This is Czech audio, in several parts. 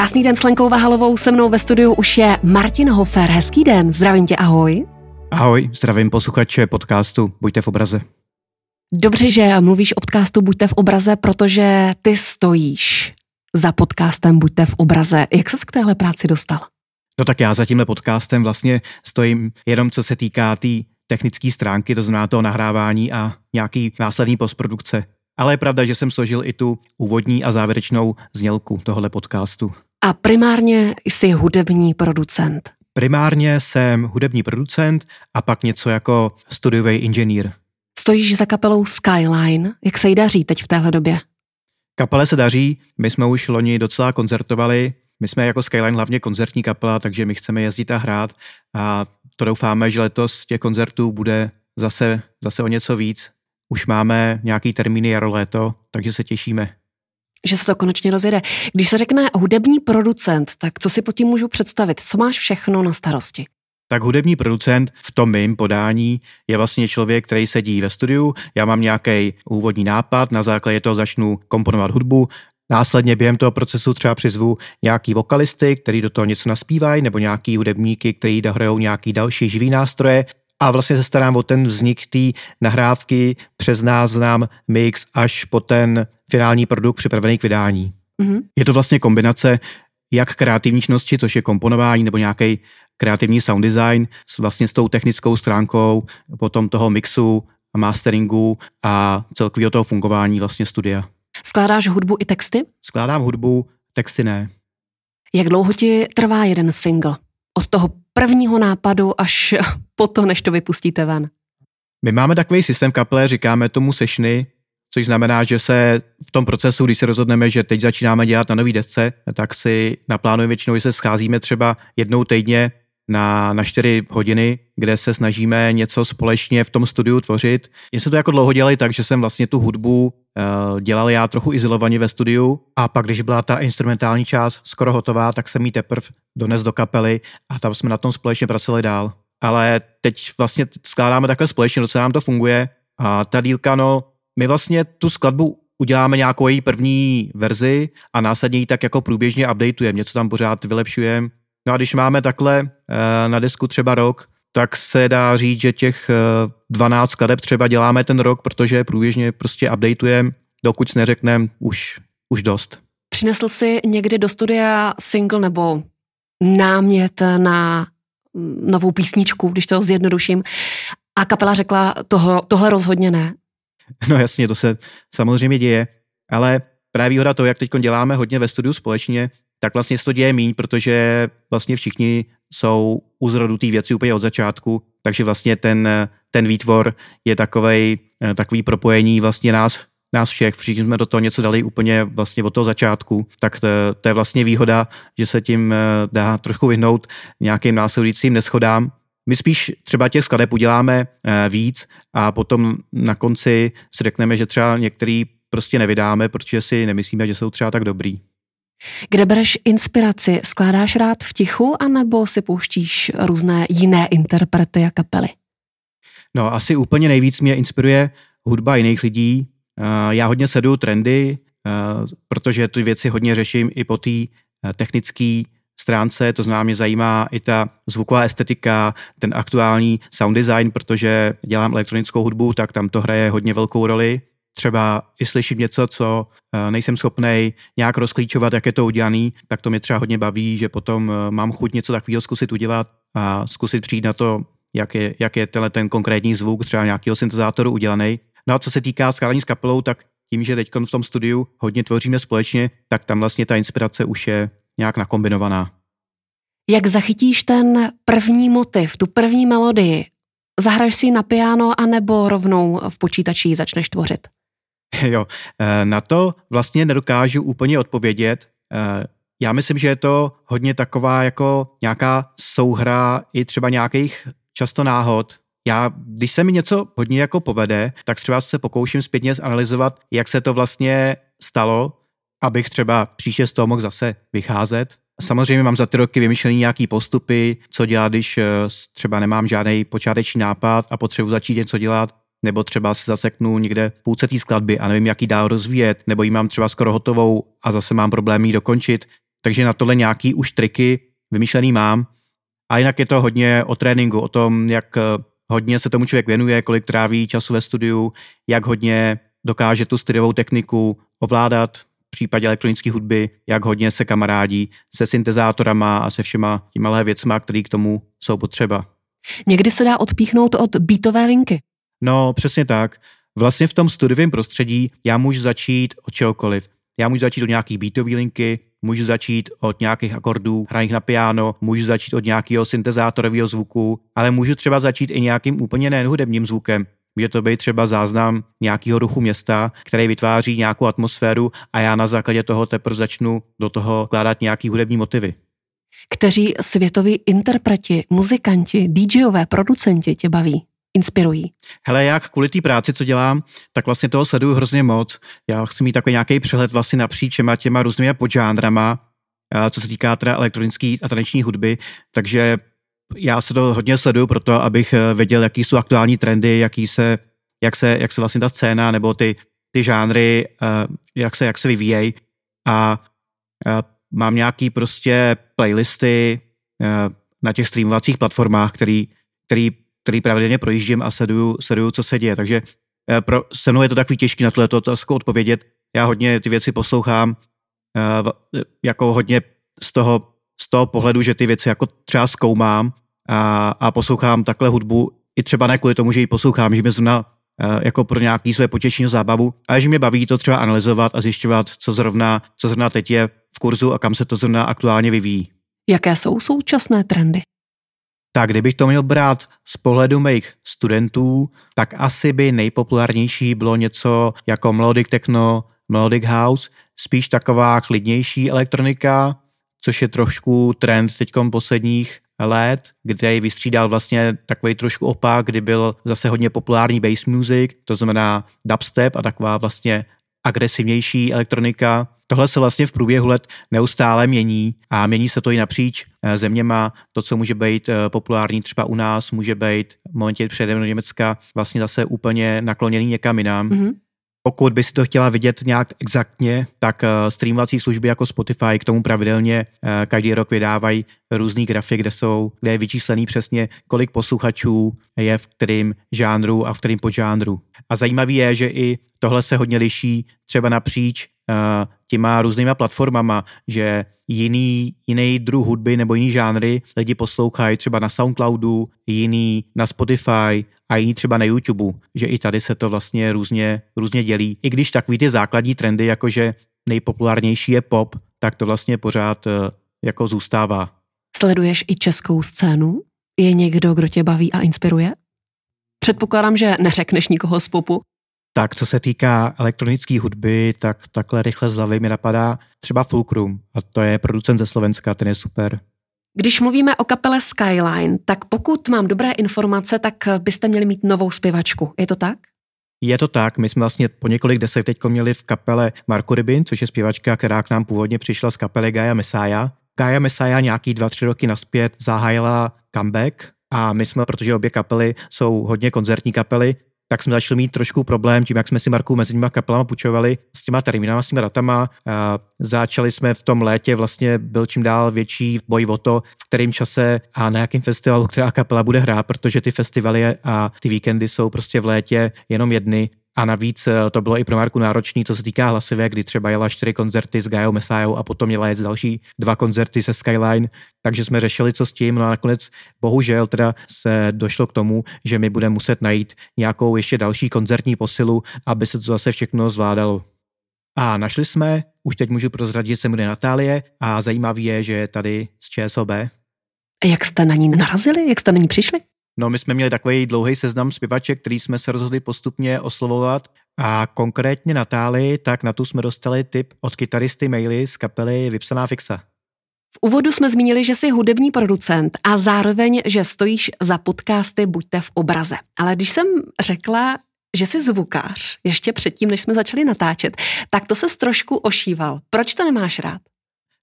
Krásný den s Lenkou Vahalovou, se mnou ve studiu už je Martin Hofer. Hezký den, zdravím tě, ahoj. Ahoj, zdravím posluchače podcastu Buďte v obraze. Dobře, že mluvíš o podcastu Buďte v obraze, protože ty stojíš za podcastem Buďte v obraze. Jak ses k téhle práci dostal? No tak já za tímhle podcastem vlastně stojím jenom co se týká té tý technické stránky, to znamená toho nahrávání a nějaký následný postprodukce. Ale je pravda, že jsem složil i tu úvodní a závěrečnou znělku tohohle podcastu. A primárně jsi hudební producent. Primárně jsem hudební producent a pak něco jako studiový inženýr. Stojíš za kapelou Skyline. Jak se jí daří teď v téhle době? Kapele se daří, my jsme už loni docela koncertovali, my jsme jako Skyline hlavně koncertní kapela, takže my chceme jezdit a hrát a to doufáme, že letos těch koncertů bude zase, zase o něco víc. Už máme nějaký termíny jaro, léto, takže se těšíme. Že se to konečně rozjede. Když se řekne hudební producent, tak co si pod tím můžu představit? Co máš všechno na starosti? tak hudební producent v tom mým podání je vlastně člověk, který sedí ve studiu, já mám nějaký úvodní nápad, na základě toho začnu komponovat hudbu, Následně během toho procesu třeba přizvu nějaký vokalisty, který do toho něco naspívají, nebo nějaký hudebníky, který dohrajou nějaký další živý nástroje a vlastně se starám o ten vznik té nahrávky přes náznam, mix až po ten finální produkt připravený k vydání. Mm-hmm. Je to vlastně kombinace jak kreativní činnosti, což je komponování nebo nějaký kreativní sound design s vlastně s tou technickou stránkou potom toho mixu, masteringu a celkového toho fungování vlastně studia. Skládáš hudbu i texty? Skládám hudbu, texty ne. Jak dlouho ti trvá jeden single? Od toho prvního nápadu až po to, než to vypustíte ven? My máme takový systém kaple, říkáme tomu sešny, což znamená, že se v tom procesu, když se rozhodneme, že teď začínáme dělat na nový desce, tak si naplánujeme většinou, že se scházíme třeba jednou týdně na, na 4 hodiny, kde se snažíme něco společně v tom studiu tvořit. Mě se to jako dlouho dělali tak, že jsem vlastně tu hudbu uh, dělal já trochu izolovaně ve studiu a pak, když byla ta instrumentální část skoro hotová, tak jsem ji teprve dones do kapely a tam jsme na tom společně pracovali dál. Ale teď vlastně skládáme takhle společně, docela nám to funguje a ta dílka, no, my vlastně tu skladbu uděláme nějakou její první verzi a následně ji tak jako průběžně updateujeme, něco tam pořád vylepšujeme No a když máme takhle eh, na desku třeba rok, tak se dá říct, že těch 12 eh, skladeb třeba děláme ten rok, protože průběžně prostě updateujeme, dokud neřekneme už, už dost. Přinesl jsi někdy do studia single nebo námět na mm, novou písničku, když to zjednoduším, a kapela řekla, toho, tohle rozhodně ne. No jasně, to se samozřejmě děje, ale právě výhoda toho, jak teď děláme hodně ve studiu společně, tak vlastně se to děje míň, protože vlastně všichni jsou u zrodu té věci úplně od začátku, takže vlastně ten, ten výtvor je takovej, eh, takový propojení vlastně nás, nás všech, všichni jsme do toho něco dali úplně vlastně od toho začátku, tak to, to je vlastně výhoda, že se tím eh, dá trochu vyhnout nějakým následujícím neschodám. My spíš třeba těch skladeb uděláme eh, víc a potom na konci si řekneme, že třeba některý prostě nevydáme, protože si nemyslíme, že jsou třeba tak dobrý. Kde bereš inspiraci? Skládáš rád v tichu, anebo si pouštíš různé jiné interprety a kapely? No, asi úplně nejvíc mě inspiruje hudba jiných lidí. Já hodně sleduju trendy, protože ty věci hodně řeším i po té technické stránce, to znamená, mě zajímá i ta zvuková estetika, ten aktuální sound design, protože dělám elektronickou hudbu, tak tam to hraje hodně velkou roli třeba i slyším něco, co eh, nejsem schopný nějak rozklíčovat, jak je to udělaný, tak to mě třeba hodně baví, že potom eh, mám chuť něco takového zkusit udělat a zkusit přijít na to, jak je, jak je tenhle ten konkrétní zvuk třeba nějakého syntezátoru udělaný. No a co se týká skládání s kapelou, tak tím, že teď v tom studiu hodně tvoříme společně, tak tam vlastně ta inspirace už je nějak nakombinovaná. Jak zachytíš ten první motiv, tu první melodii? Zahraješ si na piano anebo rovnou v počítači začneš tvořit? Jo, eh, na to vlastně nedokážu úplně odpovědět. Eh, já myslím, že je to hodně taková jako nějaká souhra i třeba nějakých často náhod. Já, když se mi něco hodně jako povede, tak třeba se pokouším zpětně zanalizovat, jak se to vlastně stalo, abych třeba příště z toho mohl zase vycházet. Samozřejmě mám za ty roky vymyšlený nějaký postupy, co dělat, když eh, třeba nemám žádný počáteční nápad a potřebuji začít něco dělat nebo třeba se zaseknu někde v půlce té skladby a nevím, jak ji dál rozvíjet, nebo ji mám třeba skoro hotovou a zase mám problém ji dokončit, takže na tohle nějaký už triky vymyšlený mám. A jinak je to hodně o tréninku, o tom, jak eh, hodně se tomu člověk věnuje, kolik tráví času ve studiu, jak hodně dokáže tu studiovou techniku ovládat, v případě elektronické hudby, jak hodně se kamarádí se syntezátorama a se všema těma věcma, které k tomu jsou potřeba. Někdy se dá odpíchnout od beatové linky. No, přesně tak. Vlastně v tom studiovém prostředí já můžu začít od čehokoliv. Já můžu začít od nějaký beatové linky, můžu začít od nějakých akordů hraných na piano, můžu začít od nějakého syntezátorového zvuku, ale můžu třeba začít i nějakým úplně nehudebním zvukem. Může to být třeba záznam nějakého ruchu města, který vytváří nějakou atmosféru a já na základě toho teprve začnu do toho kládat nějaký hudební motivy. Kteří světoví interpreti, muzikanti, DJové, producenti tě baví? inspirují? Hele, jak kvůli té práci, co dělám, tak vlastně toho sleduju hrozně moc. Já chci mít takový nějaký přehled vlastně napříč těma, těma různými podžánrama, co se týká teda elektronické a taneční hudby, takže já se to hodně sleduju proto, abych eh, věděl, jaký jsou aktuální trendy, jaký se, jak, se, jak se vlastně ta scéna nebo ty, ty žánry, eh, jak se, jak se vyvíjejí a eh, mám nějaký prostě playlisty na těch streamovacích platformách, který, který, který pravidelně projíždím a sleduju, sleduju, co se děje. Takže pro, se mnou je to takový těžký na tohle otázku odpovědět. Já hodně ty věci poslouchám, jako hodně z toho, z toho pohledu, že ty věci jako třeba zkoumám a, a poslouchám takhle hudbu, i třeba ne kvůli tomu, že ji poslouchám, že mě zrovna e, jako pro nějaký své potěšení zábavu, ale že mě baví to třeba analyzovat a zjišťovat, co zrovna, co zrovna teď je v kurzu a kam se to zrovna aktuálně vyvíjí. Jaké jsou současné trendy? Tak kdybych to měl brát z pohledu mých studentů, tak asi by nejpopulárnější bylo něco jako melodic techno, melodic house, spíš taková klidnější elektronika, což je trošku trend teď posledních let, kde vystřídal vlastně takový trošku opak, kdy byl zase hodně populární bass music, to znamená dubstep a taková vlastně agresivnější elektronika. Tohle se vlastně v průběhu let neustále mění a mění se to i napříč eh, zeměma. To, co může být eh, populární třeba u nás, může být v momentě předem do Německa vlastně zase úplně nakloněný někam jinam. Mm-hmm. Pokud by si to chtěla vidět nějak exaktně, tak uh, streamovací služby jako Spotify k tomu pravidelně uh, každý rok vydávají různý grafy, kde jsou, kde je vyčíslený přesně, kolik posluchačů je v kterém žánru a v kterém podžánru. A zajímavý je, že i tohle se hodně liší třeba napříč těma různýma platformama, že jiný, jiný druh hudby nebo jiný žánry lidi poslouchají třeba na Soundcloudu, jiný na Spotify a jiný třeba na YouTube, že i tady se to vlastně různě, různě dělí. I když takový ty základní trendy, jakože nejpopulárnější je pop, tak to vlastně pořád uh, jako zůstává. Sleduješ i českou scénu? Je někdo, kdo tě baví a inspiruje? Předpokládám, že neřekneš nikoho z popu. Tak co se týká elektronické hudby, tak takhle rychle z hlavy mi napadá třeba Fulcrum a to je producent ze Slovenska, ten je super. Když mluvíme o kapele Skyline, tak pokud mám dobré informace, tak byste měli mít novou zpěvačku. Je to tak? Je to tak, my jsme vlastně po několik desek teď měli v kapele Marko Rybin, což je zpěvačka, která k nám původně přišla z kapely Gaia Messiah. Gaia Messiah nějaký dva, tři roky naspět zahájila comeback a my jsme, protože obě kapely jsou hodně koncertní kapely, tak jsme začali mít trošku problém tím, jak jsme si Marku mezi těma kapelama půjčovali s těma termínama, s těma datama. A začali jsme v tom létě, vlastně byl čím dál větší boj o to, v kterém čase a na jakém festivalu která kapela bude hrát, protože ty festivaly a ty víkendy jsou prostě v létě jenom jedny a navíc eh, to bylo i pro Marku náročný, co se týká hlasivě, kdy třeba jela čtyři koncerty s Gajou Messiahou a potom měla jet další dva koncerty se Skyline, takže jsme řešili, co s tím, no a nakonec bohužel teda se došlo k tomu, že my budeme muset najít nějakou ještě další koncertní posilu, aby se to zase všechno zvládalo. A našli jsme, už teď můžu prozradit, se jmenuje Natálie a zajímavý je, že je tady z ČSOB. Jak jste na ní narazili? Jak jste na ní přišli? No, my jsme měli takový dlouhý seznam zpěvaček, který jsme se rozhodli postupně oslovovat a konkrétně Natáli, tak na tu jsme dostali tip od kytaristy maily z kapely Vypsaná fixa. V úvodu jsme zmínili, že jsi hudební producent a zároveň, že stojíš za podcasty Buďte v obraze. Ale když jsem řekla, že jsi zvukář, ještě předtím, než jsme začali natáčet, tak to se trošku ošíval. Proč to nemáš rád?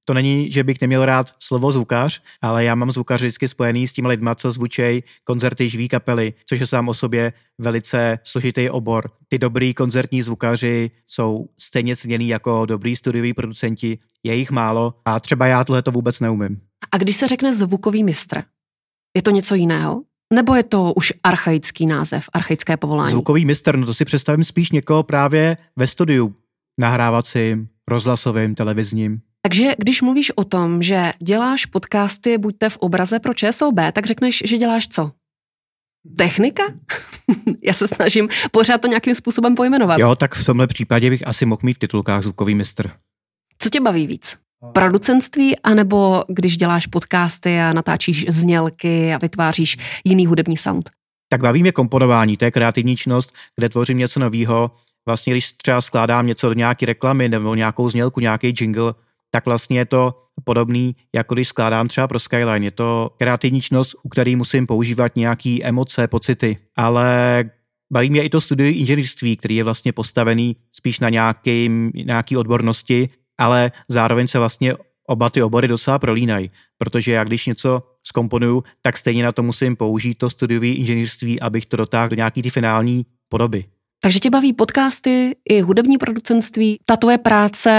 To není, že bych neměl rád slovo zvukař, ale já mám zvukař vždycky spojený s těmi lidma, co zvučej koncerty živý kapely, což je sám o sobě velice složitý obor. Ty dobrý koncertní zvukaři jsou stejně ceněný jako dobrý studioví producenti, je jich málo a třeba já tohle to vůbec neumím. A když se řekne zvukový mistr, je to něco jiného? Nebo je to už archaický název, archaické povolání? Zvukový mistr, no to si představím spíš někoho právě ve studiu, nahrávacím, rozhlasovým, televizním. Takže když mluvíš o tom, že děláš podcasty buďte v obraze pro ČSOB, tak řekneš, že děláš co? Technika? Já se snažím pořád to nějakým způsobem pojmenovat. Jo, tak v tomhle případě bych asi mohl mít v titulkách zvukový mistr. Co tě baví víc? Producentství, anebo když děláš podcasty a natáčíš znělky a vytváříš jiný hudební sound? Tak baví mě komponování, to je kreativní činnost, kde tvořím něco nového. Vlastně, když třeba skládám něco do nějaké reklamy nebo nějakou znělku, nějaký jingle, tak vlastně je to podobný, jako když skládám třeba pro Skyline. Je to kreativní činnost, u který musím používat nějaké emoce, pocity, ale baví mě i to studium inženýrství, který je vlastně postavený spíš na nějaký, nějaký odbornosti, ale zároveň se vlastně oba ty obory docela prolínají, protože já když něco skomponuju, tak stejně na to musím použít to studiové inženýrství, abych to dotáhl do nějaký ty finální podoby. Takže tě baví podcasty i hudební producentství. Ta tvoje práce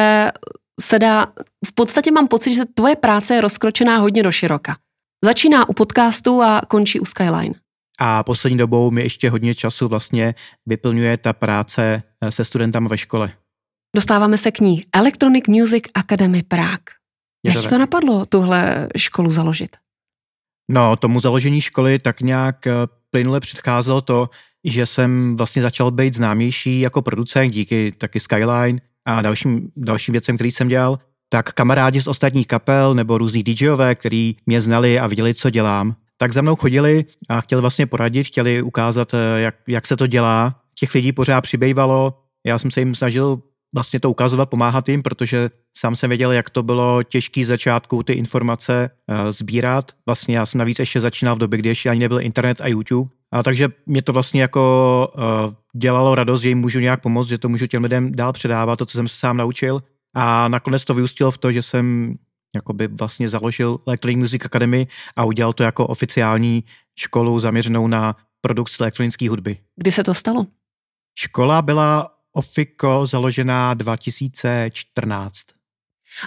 se dá, v podstatě mám pocit, že tvoje práce je rozkročená hodně do široka. Začíná u podcastu a končí u Skyline. A poslední dobou mi ještě hodně času vlastně vyplňuje ta práce eh, se studentama ve škole. Dostáváme se k ní. Electronic Music Academy Prague. Jak to, to napadlo tuhle školu založit? No, tomu založení školy tak nějak eh, plynule předcházelo to, že jsem vlastně začal být známější jako producent díky taky Skyline a dalším, dalším věcem, který jsem dělal, tak kamarádi z ostatních kapel nebo různý DJové, který mě znali a viděli, co dělám, tak za mnou chodili a chtěli vlastně poradit, chtěli ukázat, eh, jak, jak se to dělá. Těch lidí pořád přibývalo. Já jsem se jim snažil vlastně to ukazovat, pomáhat jim, protože sám jsem věděl, jak to bylo těžký začátku ty informace uh, sbírat. Vlastně já jsem navíc ještě začínal v době, kdy ještě ani nebyl internet a YouTube. A takže mě to vlastně jako uh, dělalo radost, že jim můžu nějak pomoct, že to můžu těm lidem dál předávat, to, co jsem se sám naučil. A nakonec to vyústilo v to, že jsem jakoby vlastně založil Electronic Music Academy a udělal to jako oficiální školu zaměřenou na produkci elektronické hudby. Kdy se to stalo? Škola byla Ofiko založená 2014.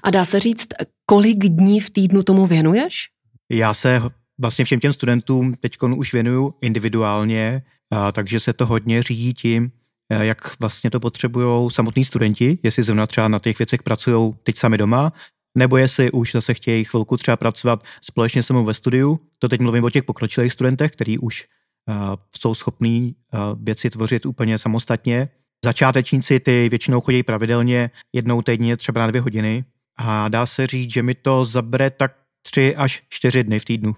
A dá se říct, kolik dní v týdnu tomu věnuješ? Já se vlastně všem těm studentům teď už věnuju individuálně, a, takže se to hodně řídí tím, jak vlastně to potřebují samotní studenti, jestli zrovna třeba na těch věcech pracují teď sami doma, nebo jestli už zase chtějí chvilku třeba pracovat společně se mnou ve studiu. To teď mluvím o těch pokročilých studentech, kteří už uh, jsou schopní uh, věci tvořit úplně samostatně. Začátečníci ty většinou chodí pravidelně jednou týdně, třeba na dvě hodiny a dá se říct, že mi to zabere tak tři až čtyři dny v týdnu.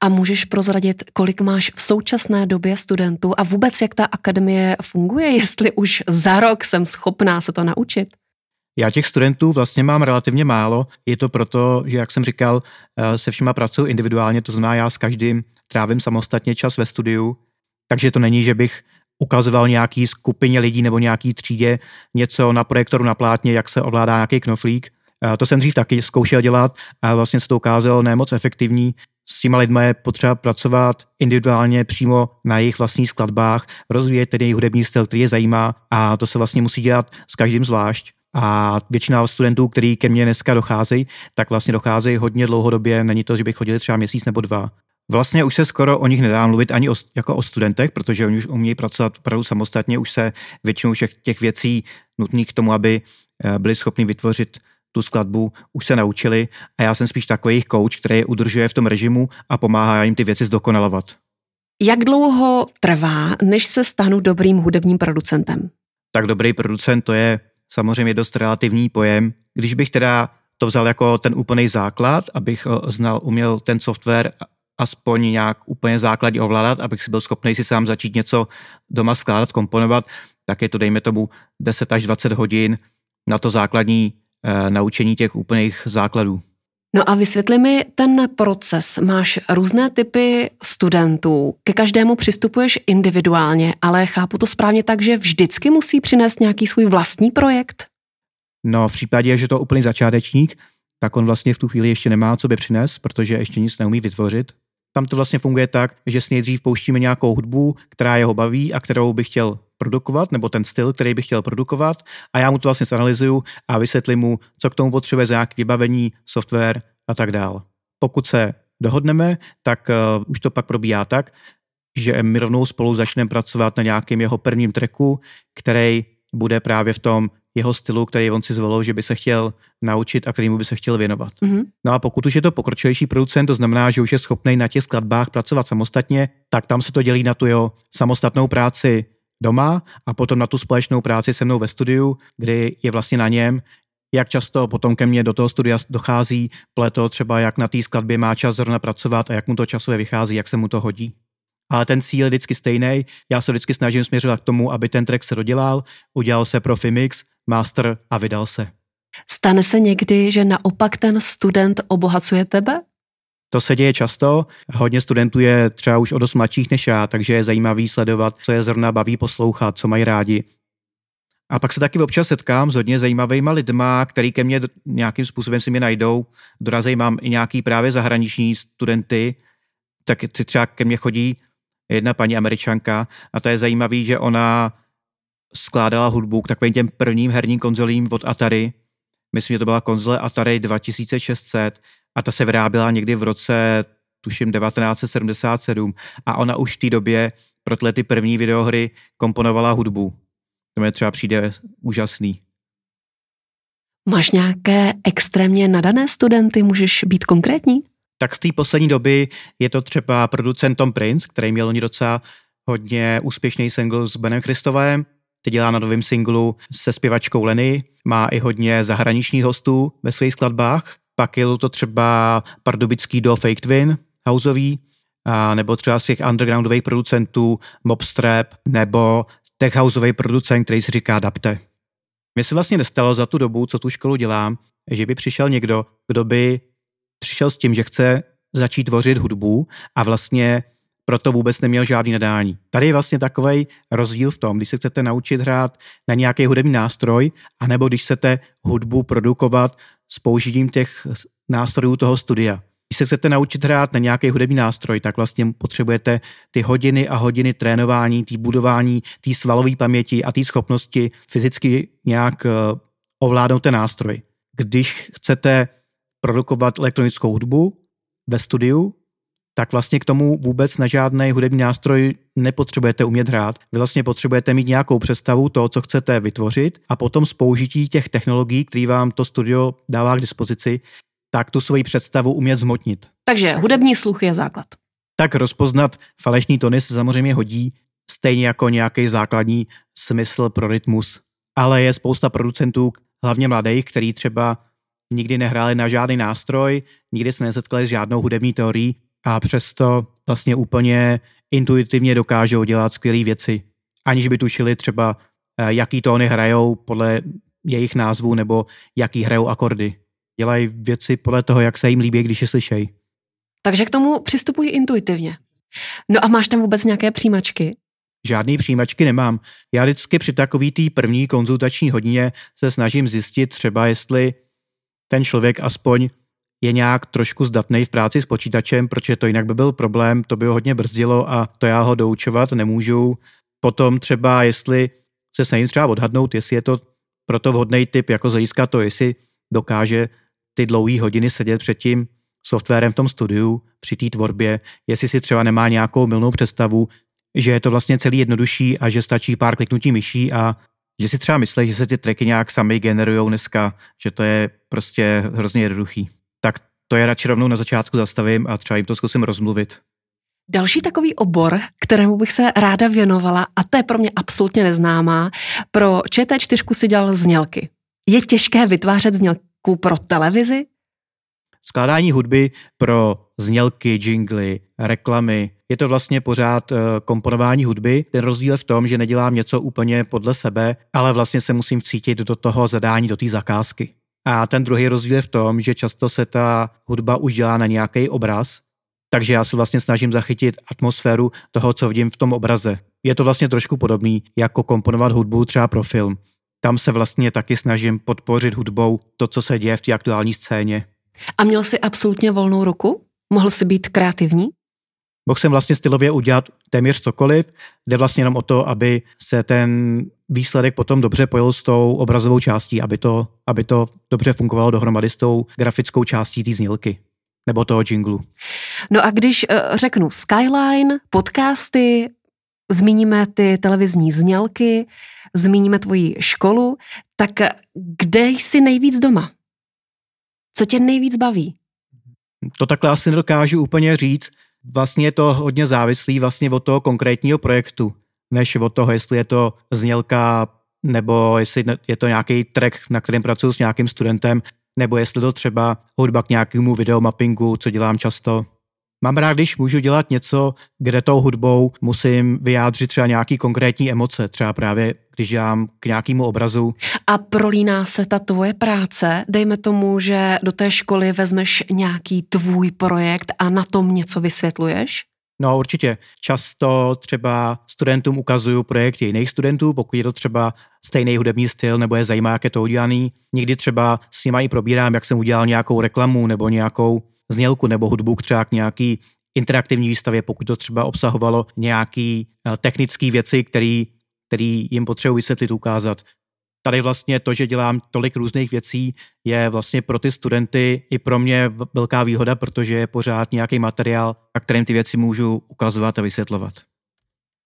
A můžeš prozradit, kolik máš v současné době studentů a vůbec jak ta akademie funguje, jestli už za rok jsem schopná se to naučit? Já těch studentů vlastně mám relativně málo. Je to proto, že, jak jsem říkal, eh, se všema pracuji individuálně, to znamená, já s každým trávím samostatně čas ve studiu, takže to není, že bych ukazoval nějaký skupině lidí nebo nějaký třídě něco na projektoru na plátně, jak se ovládá nějaký knoflík. To jsem dřív taky zkoušel dělat a vlastně se to ukázalo nemoc efektivní. S těma lidmi je potřeba pracovat individuálně přímo na jejich vlastních skladbách, rozvíjet ten jejich hudební styl, který je zajímá a to se vlastně musí dělat s každým zvlášť. A většina studentů, který ke mně dneska docházejí, tak vlastně docházejí hodně dlouhodobě. Není to, že by chodili třeba měsíc nebo dva. Vlastně už se skoro o nich nedá mluvit ani o, jako o studentech, protože oni už umějí pracovat opravdu samostatně, už se většinou všech těch věcí nutných k tomu, aby eh, byli schopni vytvořit tu skladbu, už se naučili a já jsem spíš takový jejich coach, který je udržuje v tom režimu a pomáhá jim ty věci zdokonalovat. Jak dlouho trvá, než se stanu dobrým hudebním producentem? Tak dobrý producent to je samozřejmě dost relativní pojem. Když bych teda to vzal jako ten úplný základ, abych eh, znal, uměl ten software aspoň nějak úplně základně ovládat, abych si byl schopný si sám začít něco doma skládat, komponovat, tak je to dejme tomu 10 až 20 hodin na to základní naučení těch úplných základů. No a vysvětli mi ten proces. Máš různé typy studentů, ke každému přistupuješ individuálně, ale chápu to správně tak, že vždycky musí přinést nějaký svůj vlastní projekt? No v případě, že to úplný začátečník, tak on vlastně v tu chvíli ještě nemá co by přines, protože ještě nic neumí vytvořit. Tam to vlastně funguje tak, že si nejdřív pouštíme nějakou hudbu, která jeho baví a kterou bych chtěl produkovat, nebo ten styl, který bych chtěl produkovat a já mu to vlastně zanalizuju a vysvětlím mu, co k tomu potřebuje za nějaké vybavení, software a tak dál. Pokud se dohodneme, tak uh, už to pak probíhá tak, že my rovnou spolu začneme pracovat na nějakém jeho prvním tracku, který bude právě v tom jeho stylu, který on si zvolil, že by se chtěl naučit a kterýmu by se chtěl věnovat. Mm-hmm. No a pokud už je to pokročilejší producent, to znamená, že už je schopný na těch skladbách pracovat samostatně, tak tam se to dělí na tu jeho samostatnou práci doma a potom na tu společnou práci se mnou ve studiu, kdy je vlastně na něm, jak často potom ke mně do toho studia dochází, pleto třeba jak na té skladbě má čas zrovna pracovat a jak mu to časově vychází, jak se mu to hodí. Ale ten cíl je vždycky stejný. Já se vždycky snažím směřovat k tomu, aby ten track se dodělal, udělal se pro Fimix, master a vydal se. Stane se někdy, že naopak ten student obohacuje tebe? To se děje často. Hodně studentů je třeba už o dost mladších než já, takže je zajímavý sledovat, co je zrovna baví poslouchat, co mají rádi. A pak se taky občas setkám s hodně zajímavými lidma, který ke mně nějakým způsobem si mě najdou. Dorazej mám i nějaký právě zahraniční studenty, tak třeba ke mně chodí jedna paní američanka a to je zajímavý, že ona skládala hudbu k takovým těm prvním herním konzolím od Atari. Myslím, že to byla konzole Atari 2600 a ta se vyráběla někdy v roce, tuším, 1977 a ona už v té době pro tyhle ty první videohry komponovala hudbu. To mi třeba přijde úžasný. Máš nějaké extrémně nadané studenty? Můžeš být konkrétní? Tak z té poslední doby je to třeba producent Tom Prince, který měl oni docela hodně úspěšný single s Benem Christovem. Teď dělá na novém singlu se zpěvačkou Lenny, má i hodně zahraničních hostů ve svých skladbách. Pak je to třeba pardubický do Fake Twin, houseový, a nebo třeba z těch undergroundových producentů Mobstrap, nebo tech houseový producent, který si říká Dapte. Mně se vlastně nestalo za tu dobu, co tu školu dělám, že by přišel někdo, kdo by přišel s tím, že chce začít tvořit hudbu a vlastně proto vůbec neměl žádný nadání. Tady je vlastně takový rozdíl v tom, když se chcete naučit hrát na nějaký hudební nástroj, anebo když chcete hudbu produkovat s použitím těch nástrojů toho studia. Když se chcete naučit hrát na nějaký hudební nástroj, tak vlastně potřebujete ty hodiny a hodiny trénování, tý budování, té svalové paměti a té schopnosti fyzicky nějak eh, ovládnout ten nástroj. Když chcete produkovat elektronickou hudbu ve studiu, tak vlastně k tomu vůbec na žádný hudební nástroj nepotřebujete umět hrát. Vy vlastně potřebujete mít nějakou představu toho, co chcete vytvořit a potom s použití těch technologií, které vám to studio dává k dispozici, tak tu svoji představu umět zmotnit. Takže hudební sluch je základ. Tak rozpoznat falešný tony se samozřejmě hodí, stejně jako nějaký základní smysl pro rytmus. Ale je spousta producentů, hlavně mladých, který třeba nikdy nehráli na žádný nástroj, nikdy se nesetkali s žádnou hudební teorií a přesto vlastně úplně intuitivně dokážou dělat skvělé věci, aniž by tušili třeba, eh, jaký tóny hrajou podle jejich názvů nebo jaký hrajou akordy. Dělají věci podle toho, jak se jim líbí, když je slyšejí. Takže k tomu přistupují intuitivně. No a máš tam vůbec nějaké přijímačky? Žádný přijímačky nemám. Já vždycky při takový té první konzultační hodině se snažím zjistit třeba, jestli ten člověk aspoň je nějak trošku zdatný v práci s počítačem, protože to jinak by byl problém, to by ho hodně brzdilo a to já ho doučovat nemůžu. Potom třeba, jestli se snažím třeba odhadnout, jestli je to proto vhodný typ, jako zajistka to, jestli dokáže ty dlouhé hodiny sedět před tím softwarem v tom studiu při té tvorbě, jestli si třeba nemá nějakou milnou představu, že je to vlastně celý jednodušší a že stačí pár kliknutí myší a že si třeba myslí, že se ty tracky nějak sami generují dneska, že to je prostě hrozně jednoduchý. Tak to je radši rovnou na začátku zastavím a třeba jim to zkusím rozmluvit. Další takový obor, kterému bych se ráda věnovala, a to je pro mě absolutně neznámá, pro ČT4 si dělal znělky. Je těžké vytvářet znělku pro televizi? Skládání hudby pro znělky, jingly, reklamy, je to vlastně pořád eh, komponování hudby. Ten rozdíl je v tom, že nedělám něco úplně podle sebe, ale vlastně se musím cítit do toho zadání, do té zakázky. A ten druhý rozdíl je v tom, že často se ta hudba už dělá na nějaký obraz, takže já se vlastně snažím zachytit atmosféru toho, co vidím v tom obraze. Je to vlastně trošku podobný, jako komponovat hudbu třeba pro film. Tam se vlastně taky snažím podpořit hudbou to, co se děje v té aktuální scéně. A měl jsi absolutně volnou ruku? Mohl jsi být kreativní? Mohl jsem vlastně stylově udělat téměř cokoliv. Jde vlastně jenom o to, aby se ten výsledek potom dobře pojil s tou obrazovou částí, aby to, aby to dobře fungovalo dohromady s tou grafickou částí té znělky nebo toho jinglu. No a když uh, řeknu Skyline, podcasty, zmíníme ty televizní znělky, zmíníme tvoji školu, tak kde jsi nejvíc doma? Co tě nejvíc baví? To takhle asi nedokážu úplně říct. Vlastně je to hodně závislý vlastně od toho konkrétního projektu, než od toho, jestli je to znělka nebo jestli je to nějaký track, na kterém pracuji s nějakým studentem, nebo jestli to třeba hudba k nějakému videomappingu, co dělám často. Mám rád, když můžu dělat něco, kde tou hudbou musím vyjádřit třeba nějaký konkrétní emoce, třeba právě když dělám k nějakému obrazu. A prolíná se ta tvoje práce, dejme tomu, že do té školy vezmeš nějaký tvůj projekt a na tom něco vysvětluješ? No určitě. Často třeba studentům ukazuju projekty jiných studentů, pokud je to třeba stejný hudební styl nebo je zajímá, jak je to udělaný. Někdy třeba s nimi i probírám, jak jsem udělal nějakou reklamu nebo nějakou znělku nebo hudbu třeba k nějaký interaktivní výstavě, pokud to třeba obsahovalo nějaký eh, technické věci, který, který jim potřebuji vysvětlit, ukázat. Tady vlastně to, že dělám tolik různých věcí, je vlastně pro ty studenty i pro mě velká výhoda, protože je pořád nějaký materiál, na kterým ty věci můžu ukazovat a vysvětlovat.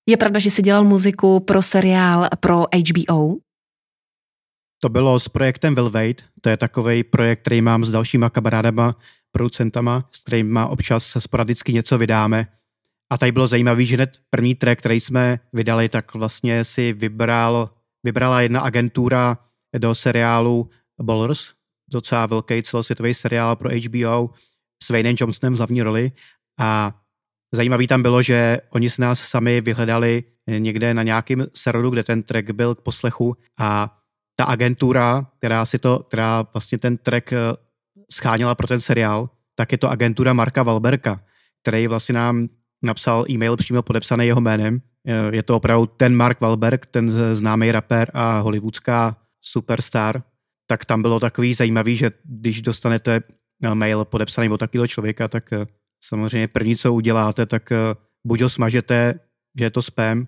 Je pravda, že jsi dělal muziku pro seriál pro HBO? To bylo s projektem Velvate, to je takový projekt, který mám s dalšíma kamarádama, producentama, s kterými občas sporadicky něco vydáme. A tady bylo zajímavé, že hned první track, který jsme vydali, tak vlastně si vybral, vybrala jedna agentura do seriálu Ballers, docela velký celosvětový seriál pro HBO s Wayne Johnsonem v hlavní roli. A zajímavý tam bylo, že oni se nás sami vyhledali někde na nějakém serveru, kde ten track byl k poslechu a ta agentura, která si to, která vlastně ten track scháněla pro ten seriál, tak je to agentura Marka Valberka, který vlastně nám napsal e-mail přímo podepsaný jeho jménem. Je to opravdu ten Mark Valberg, ten známý rapper a hollywoodská superstar. Tak tam bylo takový zajímavý, že když dostanete eh, mail podepsaný od takového člověka, tak eh, samozřejmě první, co uděláte, tak buď ho smažete, že je to spam,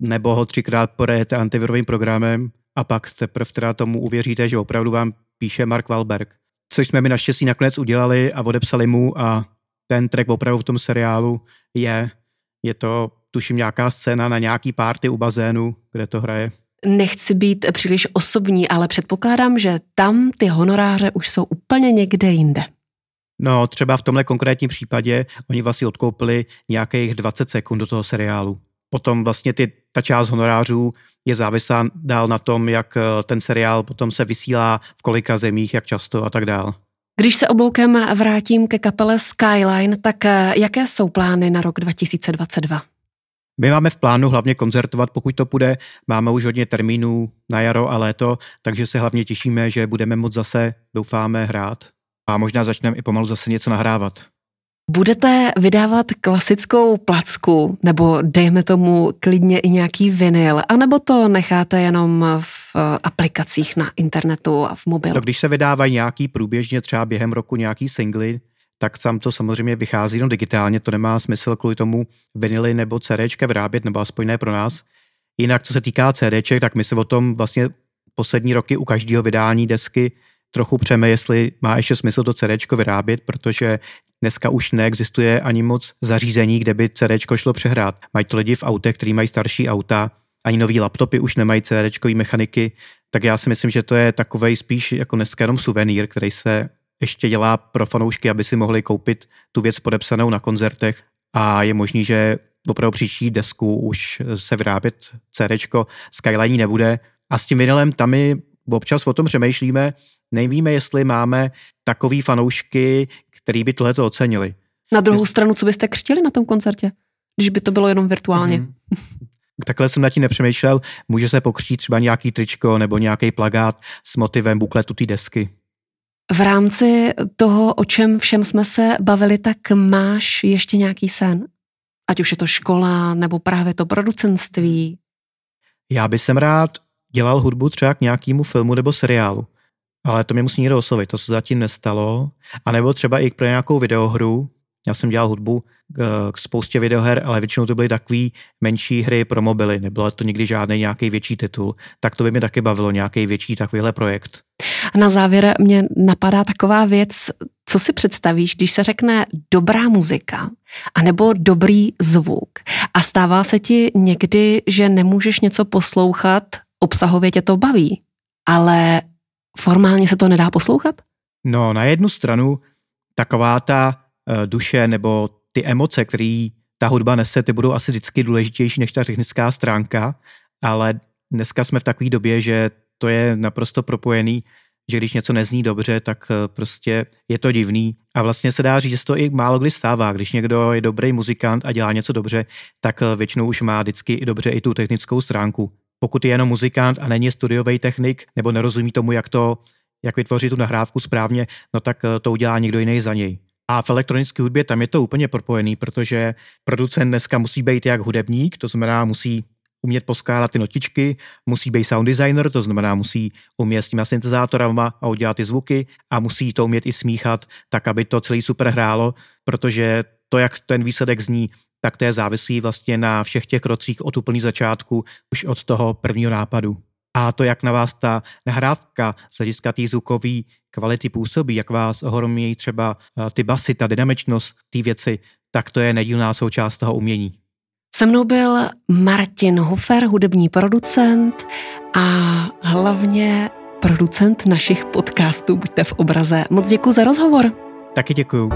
nebo ho třikrát porejete antivirovým programem a pak teprve teda tomu uvěříte, že opravdu vám píše Mark Wahlberg. Což jsme mi naštěstí nakonec udělali a odepsali mu a ten track opravdu v tom seriálu je. Je to, tuším, nějaká scéna na nějaký párty u bazénu, kde to hraje. Nechci být příliš osobní, ale předpokládám, že tam ty honoráře už jsou úplně někde jinde. No, třeba v tomhle konkrétním případě oni vlastně odkoupili nějakých 20 sekund do toho seriálu. Potom vlastně ty, ta část honorářů je závislá dál na tom, jak eh, ten seriál potom se vysílá v kolika zemích, jak často a tak dál. Když se obloukem vrátím ke kapele Skyline, tak eh, jaké jsou plány na rok 2022? My máme v plánu hlavně koncertovat, pokud to půjde. Máme už hodně termínů na jaro a léto, takže se hlavně těšíme, že budeme moc zase, doufáme, hrát. A možná začneme i pomalu zase něco nahrávat. Budete vydávat klasickou placku, nebo dejme tomu klidně i nějaký vinyl, anebo to necháte jenom v eh, aplikacích na internetu a v mobilu? No, když se vydávají nějaký průběžně třeba během roku nějaký singly, tak tam to samozřejmě vychází jenom digitálně, to nemá smysl kvůli tomu vinily nebo CDčka vyrábět, nebo aspoň ne pro nás. Jinak, co se týká CDček, tak my se o tom vlastně poslední roky u každého vydání desky trochu přeme, jestli má ještě smysl to CD vyrábět, protože dneska už neexistuje ani moc zařízení, kde by CD šlo přehrát. Mají to lidi v autech, kteří mají starší auta, ani nový laptopy už nemají CD mechaniky, tak já si myslím, že to je takovej spíš jako dneska jenom suvenýr, který se ještě dělá pro fanoušky, aby si mohli koupit tu věc podepsanou na koncertech a je možný, že opravdu příští desku už se vyrábět CD Skyline nebude a s tím vinylem tam my občas o tom přemýšlíme, nevíme, jestli máme takový fanoušky, který by tohleto ocenili. Na druhou stranu, co byste křtili na tom koncertě, když by to bylo jenom virtuálně? Mm-hmm. Takhle jsem na tím nepřemýšlel. Může se pokřtít třeba nějaký tričko nebo nějaký plagát s motivem bukletu té desky. V rámci toho, o čem všem jsme se bavili, tak máš ještě nějaký sen? Ať už je to škola, nebo právě to producentství? Já bych sem rád dělal hudbu třeba k nějakému filmu nebo seriálu. Ale to mě musí někdo oslovit, to se zatím nestalo. A nebo třeba i pro nějakou videohru, já jsem dělal hudbu k spoustě videoher, ale většinou to byly takové menší hry pro mobily, nebylo to nikdy žádný nějaký větší titul, tak to by mi taky bavilo, nějaký větší takovýhle projekt. A na závěr mě napadá taková věc, co si představíš, když se řekne dobrá muzika anebo dobrý zvuk? A stává se ti někdy, že nemůžeš něco poslouchat, obsahově tě to baví, ale formálně se to nedá poslouchat? No, na jednu stranu taková ta uh, duše nebo ty emoce, které ta hudba nese, ty budou asi vždycky důležitější než ta technická stránka, ale dneska jsme v takové době, že to je naprosto propojený, že když něco nezní dobře, tak eh, prostě je to divný. A vlastně se dá říct, že se to i málo kdy stává. Když někdo je dobrý muzikant a dělá něco dobře, tak eh, většinou už má vždycky i dobře i tu technickou stránku. Pokud je jenom muzikant a není studiový technik, nebo nerozumí tomu, jak to, jak vytvořit tu nahrávku správně, no tak eh, to udělá někdo jiný za něj. A v elektronické hudbě tam je to úplně propojený, protože producent dneska musí být jak hudebník, to znamená musí umět poskládat ty notičky, musí být sound designer, to znamená musí umět s těma syntezátorama a udělat ty zvuky a musí to umět i smíchat, tak aby to celý super hrálo, protože to, jak ten výsledek zní, tak to je závislý vlastně na všech těch krocích od úplný začátku, už od toho prvního nápadu. A to, jak na vás ta nahrávka z hlediska té zvukové kvality působí, jak vás ohromují třeba eh, ty basy, ta dynamičnost té věci, tak to je nedílná součást toho umění. Se mnou byl Martin Hofer, hudební producent a hlavně producent našich podcastů Buďte v obraze. Moc děkuji za rozhovor. Taky děkuju.